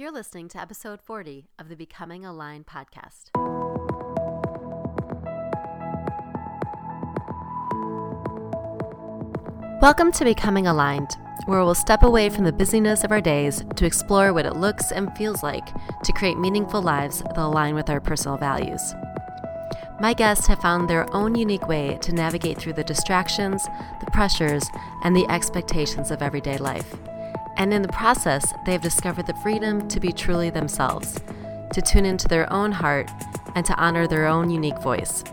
You're listening to episode 40 of the Becoming Aligned podcast. Welcome to Becoming Aligned, where we'll step away from the busyness of our days to explore what it looks and feels like to create meaningful lives that align with our personal values. My guests have found their own unique way to navigate through the distractions, the pressures, and the expectations of everyday life. And in the process, they have discovered the freedom to be truly themselves, to tune into their own heart, and to honor their own unique voice.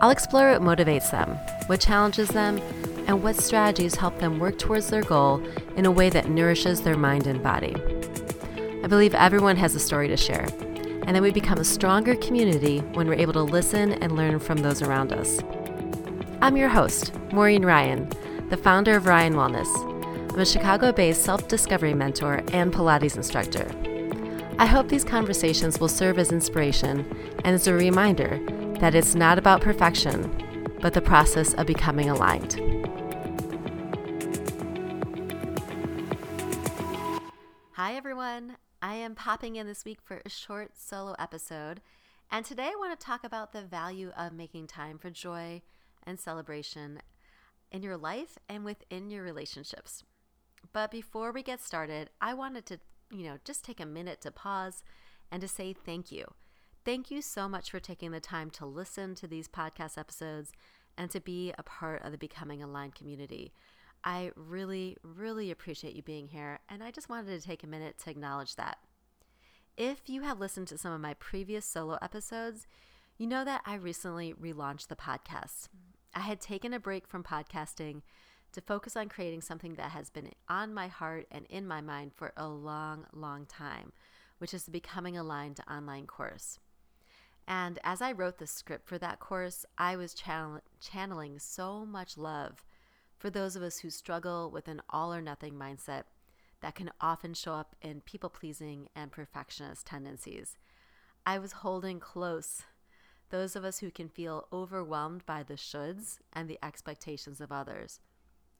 I'll explore what motivates them, what challenges them, and what strategies help them work towards their goal in a way that nourishes their mind and body. I believe everyone has a story to share, and that we become a stronger community when we're able to listen and learn from those around us. I'm your host, Maureen Ryan, the founder of Ryan Wellness. I'm a Chicago based self discovery mentor and Pilates instructor. I hope these conversations will serve as inspiration and as a reminder that it's not about perfection, but the process of becoming aligned. Hi, everyone. I am popping in this week for a short solo episode. And today I want to talk about the value of making time for joy and celebration in your life and within your relationships. But before we get started, I wanted to, you know, just take a minute to pause and to say thank you. Thank you so much for taking the time to listen to these podcast episodes and to be a part of the Becoming Aligned community. I really, really appreciate you being here, and I just wanted to take a minute to acknowledge that. If you have listened to some of my previous solo episodes, you know that I recently relaunched the podcast. I had taken a break from podcasting to focus on creating something that has been on my heart and in my mind for a long, long time, which is the Becoming Aligned online course. And as I wrote the script for that course, I was channel- channeling so much love for those of us who struggle with an all or nothing mindset that can often show up in people pleasing and perfectionist tendencies. I was holding close those of us who can feel overwhelmed by the shoulds and the expectations of others.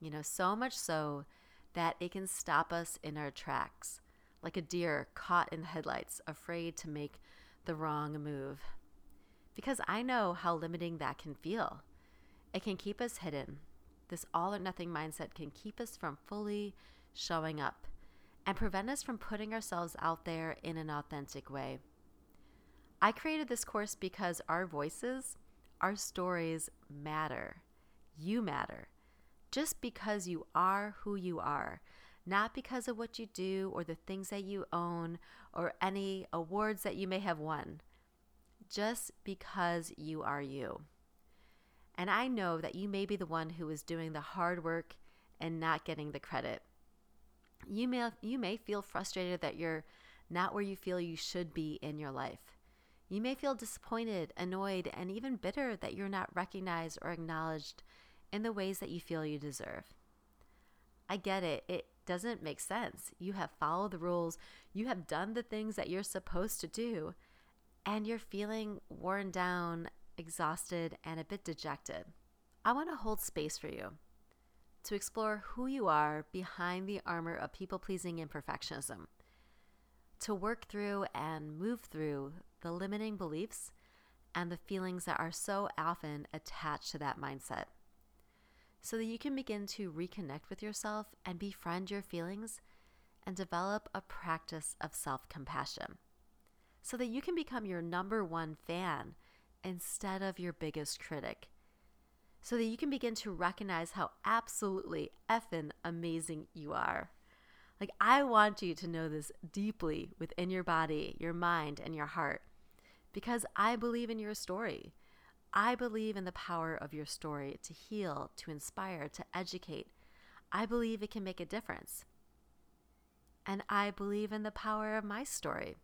You know, so much so that it can stop us in our tracks, like a deer caught in the headlights, afraid to make the wrong move. Because I know how limiting that can feel. It can keep us hidden, this all or nothing mindset can keep us from fully showing up and prevent us from putting ourselves out there in an authentic way. I created this course because our voices, our stories matter. You matter. Just because you are who you are, not because of what you do or the things that you own or any awards that you may have won. Just because you are you. And I know that you may be the one who is doing the hard work and not getting the credit. You may, you may feel frustrated that you're not where you feel you should be in your life. You may feel disappointed, annoyed, and even bitter that you're not recognized or acknowledged in the ways that you feel you deserve. I get it. It doesn't make sense. You have followed the rules, you have done the things that you're supposed to do, and you're feeling worn down exhausted, and a bit dejected, I want to hold space for you to explore who you are behind the armor of people pleasing and perfectionism, to work through and move through the limiting beliefs and the feelings that are so often attached to that mindset, so that you can begin to reconnect with yourself and befriend your feelings and develop a practice of self compassion, so that you can become your number one fan instead of your biggest critic so that you can begin to recognize how absolutely effing amazing you are. Like, I want you to know this deeply within your body, your mind, and your heart because I believe in your story. I believe in the power of your story to heal, to inspire, to educate. I believe it can make a difference. And I believe in the power of my story.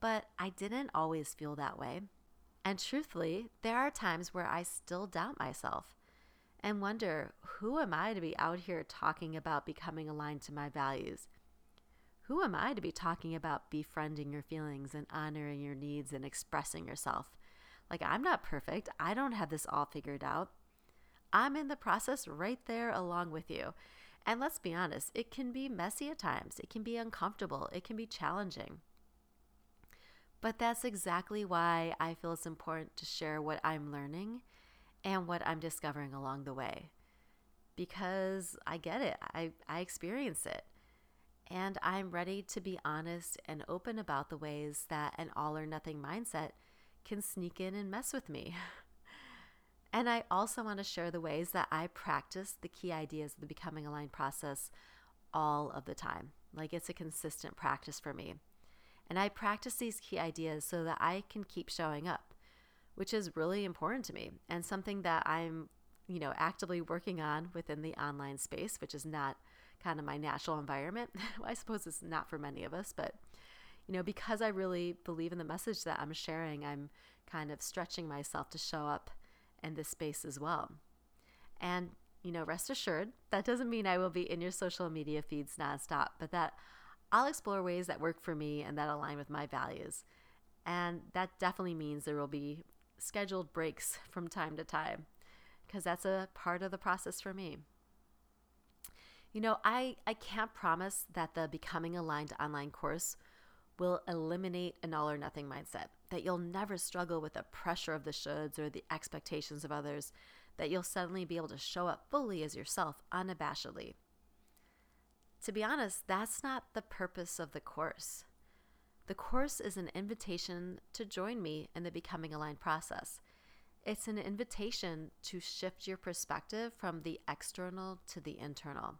But I didn't always feel that way. And truthfully, there are times where I still doubt myself and wonder who am I to be out here talking about becoming aligned to my values? Who am I to be talking about befriending your feelings and honoring your needs and expressing yourself? Like, I'm not perfect. I don't have this all figured out. I'm in the process right there along with you. And let's be honest, it can be messy at times, it can be uncomfortable, it can be challenging. But that's exactly why I feel it's important to share what I'm learning and what I'm discovering along the way. Because I get it, I, I experience it. And I'm ready to be honest and open about the ways that an all or nothing mindset can sneak in and mess with me. And I also want to share the ways that I practice the key ideas of the Becoming Aligned process all of the time. Like it's a consistent practice for me. And I practice these key ideas so that I can keep showing up, which is really important to me and something that I'm, you know, actively working on within the online space, which is not kind of my natural environment. I suppose it's not for many of us, but you know, because I really believe in the message that I'm sharing, I'm kind of stretching myself to show up in this space as well. And, you know, rest assured, that doesn't mean I will be in your social media feeds nonstop, but that I'll explore ways that work for me and that align with my values. And that definitely means there will be scheduled breaks from time to time because that's a part of the process for me. You know, I, I can't promise that the Becoming Aligned online course will eliminate an all or nothing mindset, that you'll never struggle with the pressure of the shoulds or the expectations of others, that you'll suddenly be able to show up fully as yourself unabashedly. To be honest, that's not the purpose of the course. The course is an invitation to join me in the becoming aligned process. It's an invitation to shift your perspective from the external to the internal.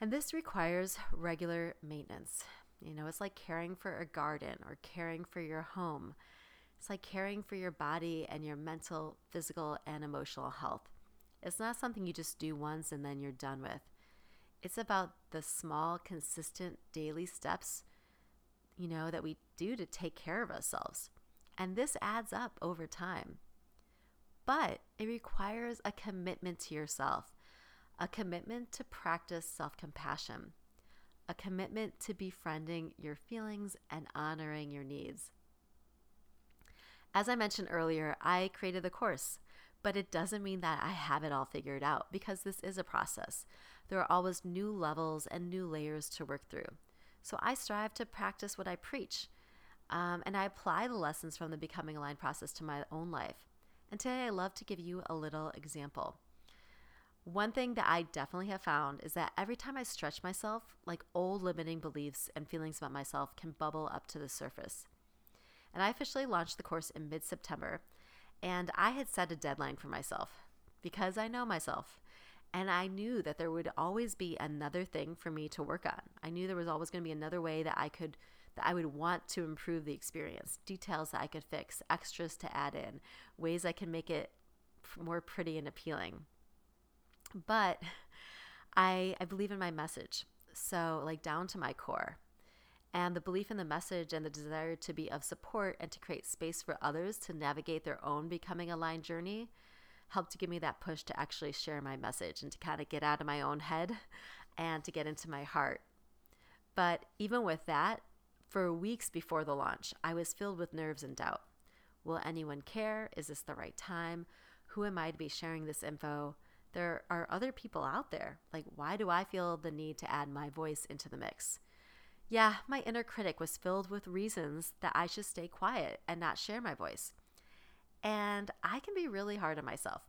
And this requires regular maintenance. You know, it's like caring for a garden or caring for your home. It's like caring for your body and your mental, physical, and emotional health. It's not something you just do once and then you're done with. It's about the small, consistent daily steps, you know, that we do to take care of ourselves. And this adds up over time. But it requires a commitment to yourself, a commitment to practice self compassion a commitment to befriending your feelings and honoring your needs. As I mentioned earlier, I created the course, but it doesn't mean that I have it all figured out because this is a process. There are always new levels and new layers to work through. So I strive to practice what I preach, um, and I apply the lessons from the Becoming Aligned process to my own life. And today I love to give you a little example. One thing that I definitely have found is that every time I stretch myself, like old limiting beliefs and feelings about myself can bubble up to the surface. And I officially launched the course in mid September, and I had set a deadline for myself because I know myself. And I knew that there would always be another thing for me to work on. I knew there was always going to be another way that I could that I would want to improve the experience, details that I could fix, extras to add in, ways I can make it more pretty and appealing but I I believe in my message. So like down to my core. And the belief in the message and the desire to be of support and to create space for others to navigate their own becoming aligned journey helped to give me that push to actually share my message and to kind of get out of my own head and to get into my heart. But even with that, for weeks before the launch, I was filled with nerves and doubt. Will anyone care? Is this the right time? Who am I to be sharing this info? There are other people out there. Like, why do I feel the need to add my voice into the mix? Yeah, my inner critic was filled with reasons that I should stay quiet and not share my voice. And I can be really hard on myself.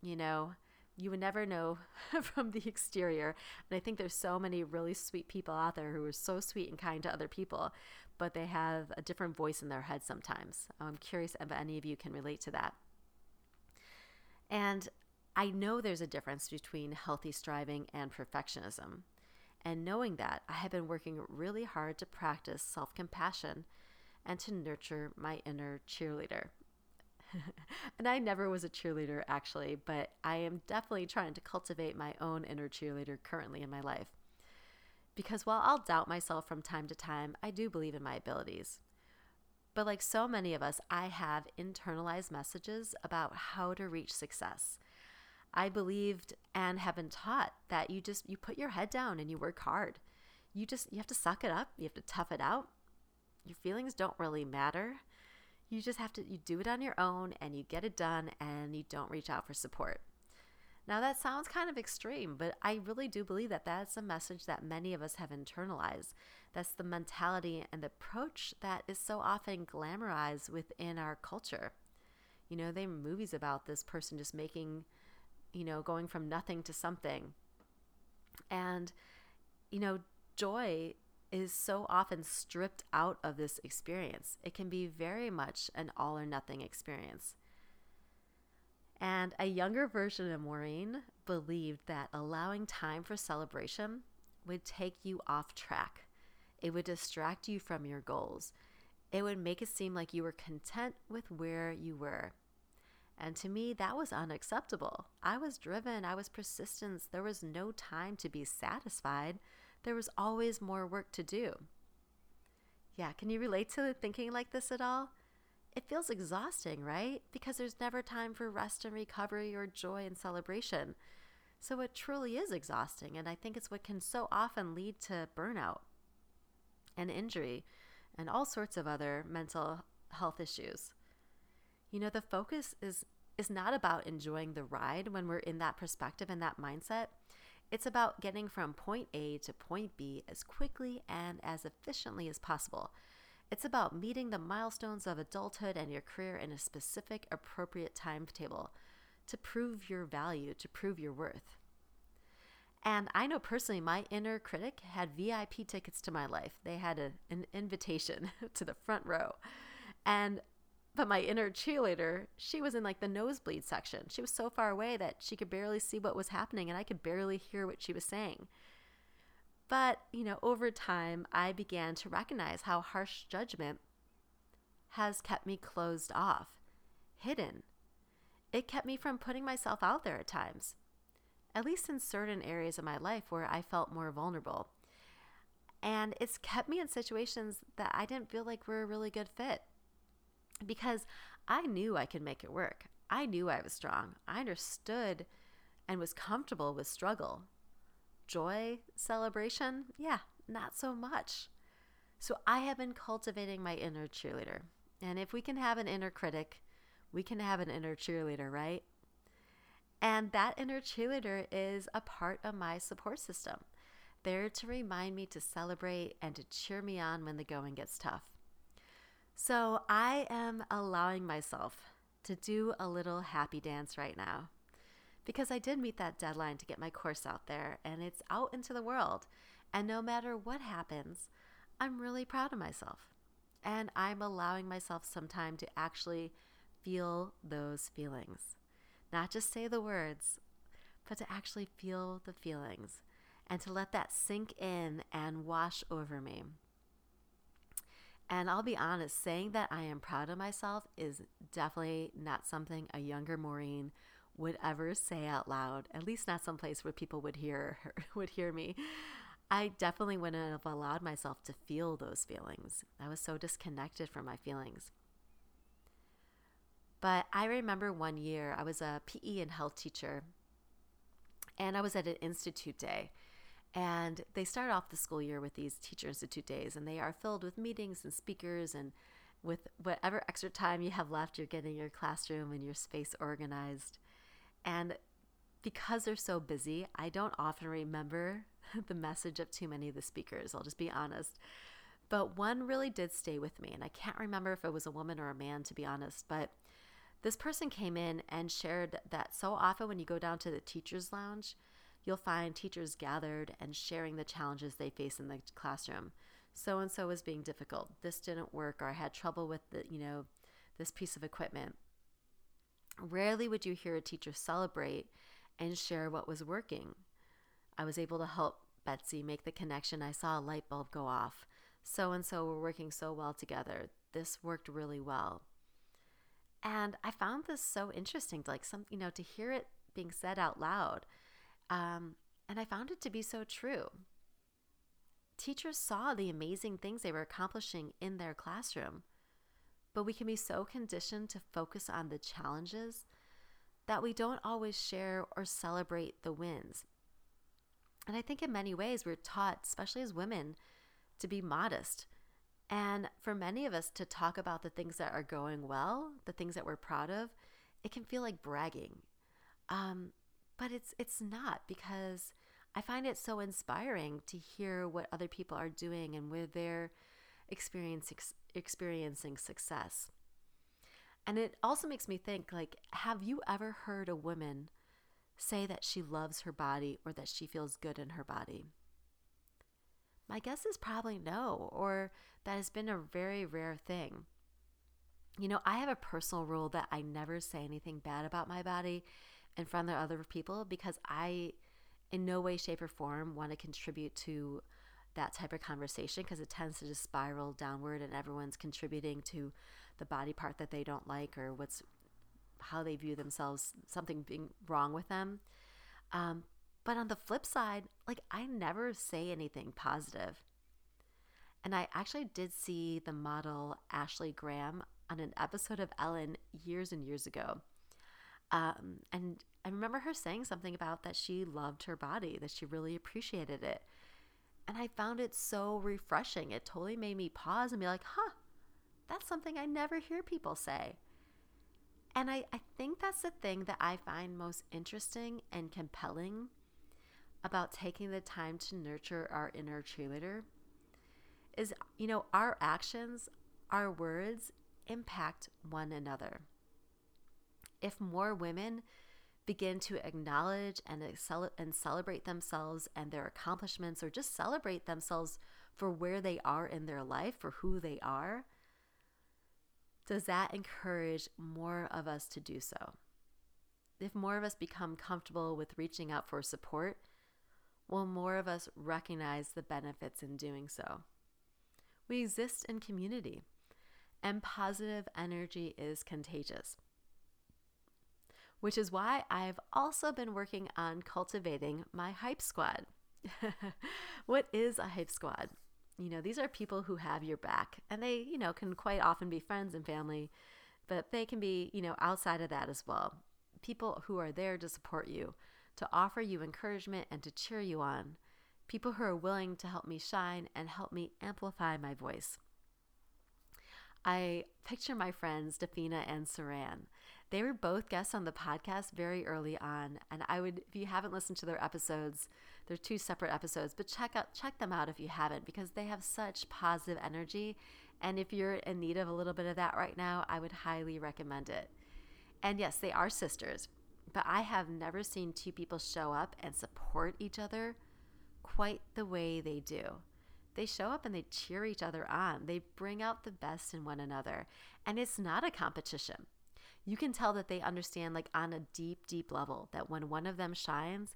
You know, you would never know from the exterior. And I think there's so many really sweet people out there who are so sweet and kind to other people, but they have a different voice in their head sometimes. I'm curious if any of you can relate to that. And I know there's a difference between healthy striving and perfectionism. And knowing that, I have been working really hard to practice self compassion and to nurture my inner cheerleader. and I never was a cheerleader actually, but I am definitely trying to cultivate my own inner cheerleader currently in my life. Because while I'll doubt myself from time to time, I do believe in my abilities. But like so many of us, I have internalized messages about how to reach success I believed and have been taught that you just you put your head down and you work hard. You just you have to suck it up. You have to tough it out. Your feelings don't really matter. You just have to you do it on your own and you get it done and you don't reach out for support. Now, that sounds kind of extreme, but I really do believe that that's a message that many of us have internalized. That's the mentality and the approach that is so often glamorized within our culture. You know, are movies about this person just making, you know, going from nothing to something. And, you know, joy is so often stripped out of this experience. It can be very much an all or nothing experience. And a younger version of Maureen believed that allowing time for celebration would take you off track. It would distract you from your goals. It would make it seem like you were content with where you were. And to me, that was unacceptable. I was driven, I was persistent. There was no time to be satisfied. There was always more work to do. Yeah, can you relate to thinking like this at all? It feels exhausting, right? Because there's never time for rest and recovery or joy and celebration. So it truly is exhausting. And I think it's what can so often lead to burnout and injury and all sorts of other mental health issues. You know, the focus is is not about enjoying the ride when we're in that perspective and that mindset. It's about getting from point A to point B as quickly and as efficiently as possible. It's about meeting the milestones of adulthood and your career in a specific, appropriate timetable to prove your value, to prove your worth. And I know personally, my inner critic had VIP tickets to my life. They had a, an invitation to the front row. And but my inner cheerleader, she was in like the nosebleed section. She was so far away that she could barely see what was happening and I could barely hear what she was saying. But, you know, over time, I began to recognize how harsh judgment has kept me closed off, hidden. It kept me from putting myself out there at times, at least in certain areas of my life where I felt more vulnerable. And it's kept me in situations that I didn't feel like were a really good fit because I knew I could make it work. I knew I was strong. I understood and was comfortable with struggle joy celebration, yeah, not so much. So I have been cultivating my inner cheerleader. And if we can have an inner critic, we can have an inner cheerleader, right? And that inner cheerleader is a part of my support system, there to remind me to celebrate and to cheer me on when the going gets tough. So I am allowing myself to do a little happy dance right now because I did meet that deadline to get my course out there and it's out into the world. And no matter what happens, I'm really proud of myself. And I'm allowing myself some time to actually feel those feelings. Not just say the words, but to actually feel the feelings and to let that sink in and wash over me. And I'll be honest, saying that I am proud of myself is definitely not something a younger Maureen would ever say out loud, at least not someplace where people would hear would hear me. I definitely wouldn't have allowed myself to feel those feelings. I was so disconnected from my feelings. But I remember one year I was a PE and health teacher and I was at an institute day. And they start off the school year with these teacher institute days, and they are filled with meetings and speakers and with whatever extra time you have left, you're getting your classroom and your space organized. And because they're so busy, I don't often remember the message of too many of the speakers. I'll just be honest. But one really did stay with me. And I can't remember if it was a woman or a man, to be honest. But this person came in and shared that so often when you go down to the teacher's lounge, you'll find teachers gathered and sharing the challenges they face in the classroom. So and so was being difficult. This didn't work, or I had trouble with the, you know, this piece of equipment. Rarely would you hear a teacher celebrate and share what was working. I was able to help Betsy make the connection. I saw a light bulb go off. So and so were working so well together. This worked really well. And I found this so interesting, to like some, you know, to hear it being said out loud. Um, and I found it to be so true. Teachers saw the amazing things they were accomplishing in their classroom but we can be so conditioned to focus on the challenges that we don't always share or celebrate the wins. And I think in many ways we're taught, especially as women, to be modest. And for many of us to talk about the things that are going well, the things that we're proud of, it can feel like bragging. Um, but it's it's not because I find it so inspiring to hear what other people are doing and where they're experiencing experiencing success. And it also makes me think like have you ever heard a woman say that she loves her body or that she feels good in her body? My guess is probably no, or that has been a very rare thing. You know, I have a personal rule that I never say anything bad about my body in front of other people because I, in no way, shape, or form, want to contribute to that type of conversation because it tends to just spiral downward and everyone's contributing to the body part that they don't like or what's how they view themselves, something being wrong with them. Um, but on the flip side, like I never say anything positive. And I actually did see the model Ashley Graham on an episode of Ellen years and years ago. Um, and I remember her saying something about that she loved her body, that she really appreciated it. And I found it so refreshing. It totally made me pause and be like, huh, that's something I never hear people say. And I, I think that's the thing that I find most interesting and compelling about taking the time to nurture our inner cheerleader is, you know, our actions, our words impact one another. If more women begin to acknowledge and, excel- and celebrate themselves and their accomplishments, or just celebrate themselves for where they are in their life, for who they are, does that encourage more of us to do so? If more of us become comfortable with reaching out for support, will more of us recognize the benefits in doing so? We exist in community, and positive energy is contagious. Which is why I've also been working on cultivating my hype squad. what is a hype squad? You know, these are people who have your back, and they, you know, can quite often be friends and family, but they can be, you know, outside of that as well. People who are there to support you, to offer you encouragement and to cheer you on. People who are willing to help me shine and help me amplify my voice. I picture my friends, Dafina and Saran. They were both guests on the podcast very early on, and I would, if you haven't listened to their episodes, they're two separate episodes, but check out check them out if you haven't because they have such positive energy, and if you're in need of a little bit of that right now, I would highly recommend it. And yes, they are sisters, but I have never seen two people show up and support each other quite the way they do. They show up and they cheer each other on. They bring out the best in one another. And it's not a competition you can tell that they understand, like on a deep, deep level, that when one of them shines,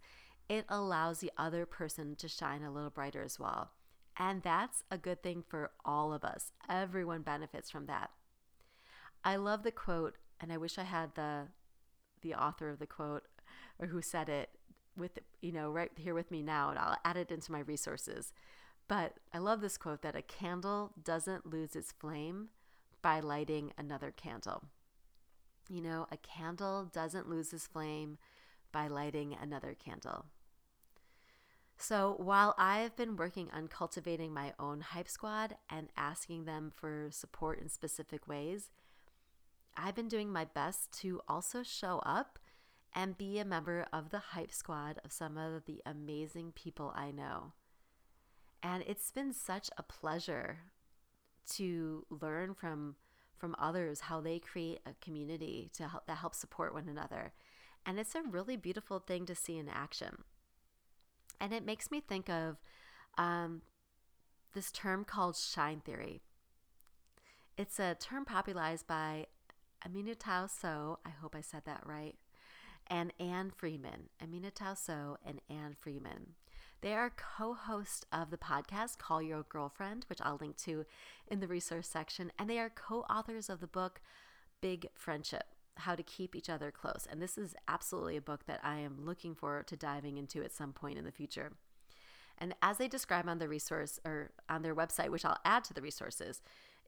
it allows the other person to shine a little brighter as well. And that's a good thing for all of us. Everyone benefits from that. I love the quote, and I wish I had the the author of the quote or who said it with you know right here with me now and I'll add it into my resources. But I love this quote that a candle doesn't lose its flame by lighting another candle. You know, a candle doesn't lose its flame by lighting another candle. So while I've been working on cultivating my own hype squad and asking them for support in specific ways, I've been doing my best to also show up and be a member of the hype squad of some of the amazing people I know. And it's been such a pleasure to learn from from others how they create a community to help that helps support one another. And it's a really beautiful thing to see in action. And it makes me think of um, this term called shine theory. It's a term popularized by Aminatou Sow, I hope I said that right, and Ann Friedman. Aminatou Sow and Ann Friedman. They are co hosts of the podcast Call Your Girlfriend, which I'll link to in the resource section, and they are co authors of the book Big Friendship How to Keep Each Other Close. And this is absolutely a book that I am looking forward to diving into at some point in the future. And as they describe on the resource or on their website, which I'll add to the resources,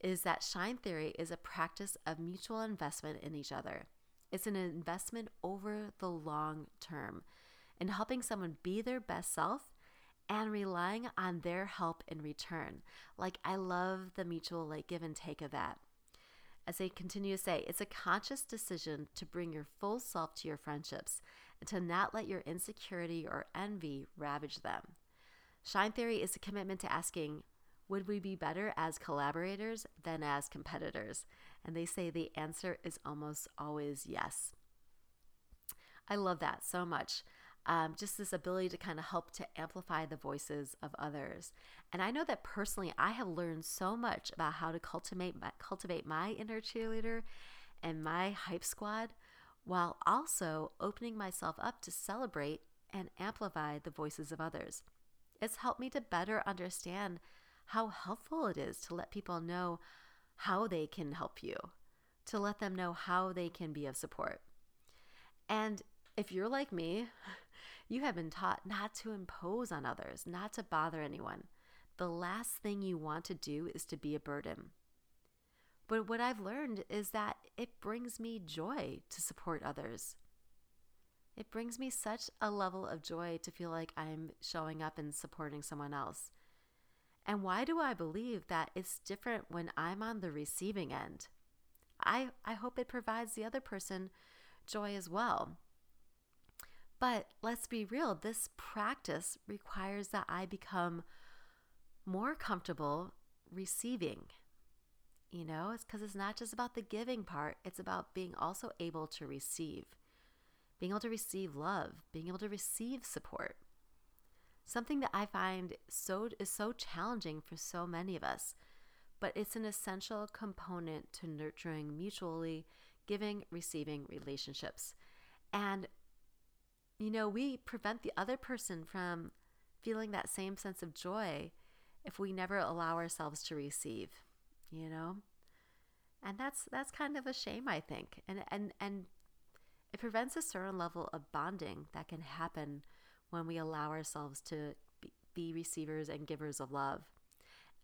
is that Shine Theory is a practice of mutual investment in each other. It's an investment over the long term in helping someone be their best self and relying on their help in return. Like, I love the mutual, like, give and take of that. As they continue to say, it's a conscious decision to bring your full self to your friendships and to not let your insecurity or envy ravage them. Shine Theory is a commitment to asking, would we be better as collaborators than as competitors? And they say the answer is almost always yes. I love that so much. Um, just this ability to kind of help to amplify the voices of others. And I know that personally, I have learned so much about how to cultivate my, cultivate my inner cheerleader and my hype squad while also opening myself up to celebrate and amplify the voices of others. It's helped me to better understand how helpful it is to let people know how they can help you, to let them know how they can be of support. And if you're like me, you have been taught not to impose on others, not to bother anyone. The last thing you want to do is to be a burden. But what I've learned is that it brings me joy to support others. It brings me such a level of joy to feel like I'm showing up and supporting someone else. And why do I believe that it's different when I'm on the receiving end? I, I hope it provides the other person joy as well. But let's be real, this practice requires that I become more comfortable receiving. You know, it's because it's not just about the giving part, it's about being also able to receive, being able to receive love, being able to receive support. Something that I find so is so challenging for so many of us, but it's an essential component to nurturing mutually giving, receiving relationships. And you know, we prevent the other person from feeling that same sense of joy if we never allow ourselves to receive, you know? And that's that's kind of a shame, I think. And and and it prevents a certain level of bonding that can happen when we allow ourselves to be receivers and givers of love.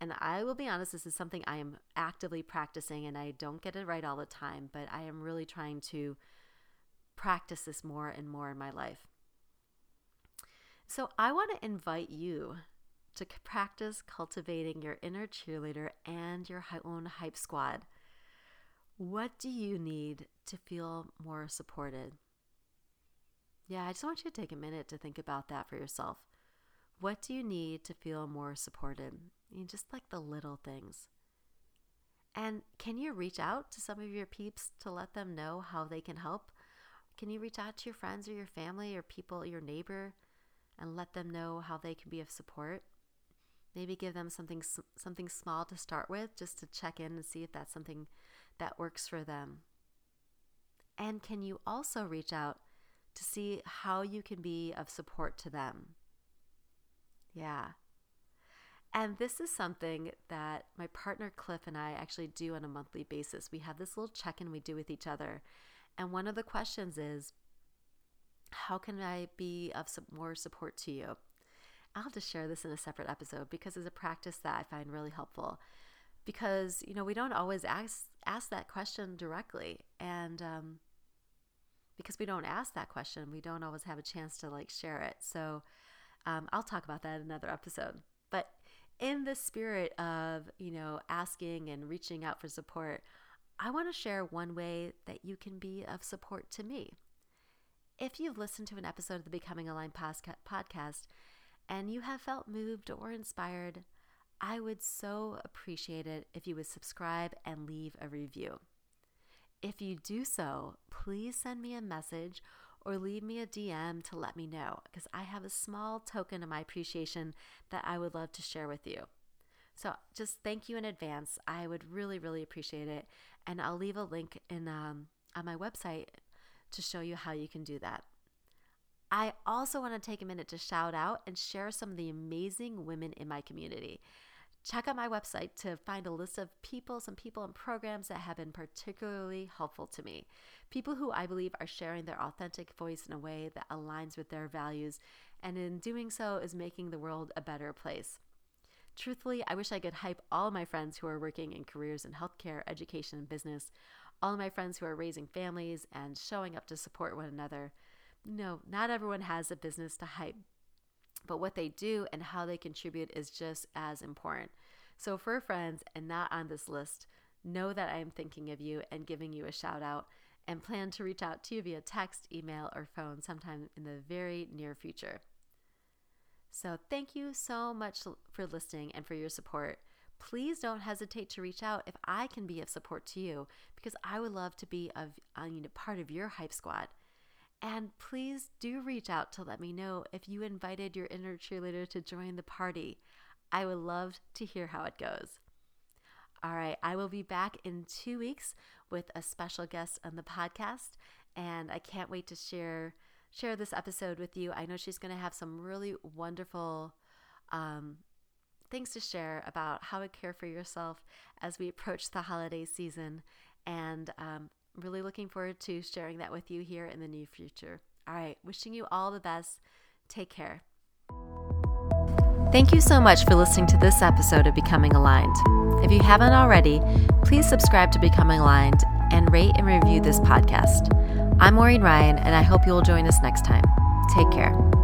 And I will be honest, this is something I am actively practicing and I don't get it right all the time, but I am really trying to practice this more and more in my life. So I want to invite you to practice cultivating your inner cheerleader and your own hype squad. What do you need to feel more supported? Yeah, I just want you to take a minute to think about that for yourself. What do you need to feel more supported? Mean, just like the little things. And can you reach out to some of your peeps to let them know how they can help? Can you reach out to your friends or your family or people, your neighbor, and let them know how they can be of support? Maybe give them something something small to start with just to check in and see if that's something that works for them. And can you also reach out to see how you can be of support to them? Yeah. And this is something that my partner Cliff and I actually do on a monthly basis. We have this little check in we do with each other. And one of the questions is, how can I be of some more support to you? I'll have to share this in a separate episode because it's a practice that I find really helpful. Because you know we don't always ask ask that question directly, and um, because we don't ask that question, we don't always have a chance to like share it. So um, I'll talk about that in another episode. But in the spirit of you know asking and reaching out for support, I want to share one way that you can be of support to me. If you've listened to an episode of the Becoming Aligned podcast and you have felt moved or inspired, I would so appreciate it if you would subscribe and leave a review. If you do so, please send me a message or leave me a DM to let me know because I have a small token of my appreciation that I would love to share with you. So just thank you in advance. I would really, really appreciate it. And I'll leave a link in um, on my website to show you how you can do that. I also want to take a minute to shout out and share some of the amazing women in my community. Check out my website to find a list of people, some people and programs that have been particularly helpful to me. People who I believe are sharing their authentic voice in a way that aligns with their values, and in doing so, is making the world a better place. Truthfully, I wish I could hype all my friends who are working in careers in healthcare, education, and business, all my friends who are raising families and showing up to support one another. No, not everyone has a business to hype, but what they do and how they contribute is just as important. So, for friends and not on this list, know that I am thinking of you and giving you a shout out. and plan to reach out to you via text, email, or phone sometime in the very near future. So, thank you so much for listening and for your support. Please don't hesitate to reach out if I can be of support to you because I would love to be of you know, part of your hype squad. And please do reach out to let me know if you invited your inner cheerleader to join the party. I would love to hear how it goes. All right, I will be back in two weeks with a special guest on the podcast, and I can't wait to share share this episode with you. I know she's going to have some really wonderful um, things to share about how to care for yourself as we approach the holiday season, and um, really looking forward to sharing that with you here in the near future. All right, wishing you all the best. Take care. Thank you so much for listening to this episode of Becoming Aligned. If you haven't already, please subscribe to Becoming Aligned and rate and review this podcast. I'm Maureen Ryan, and I hope you'll join us next time. Take care.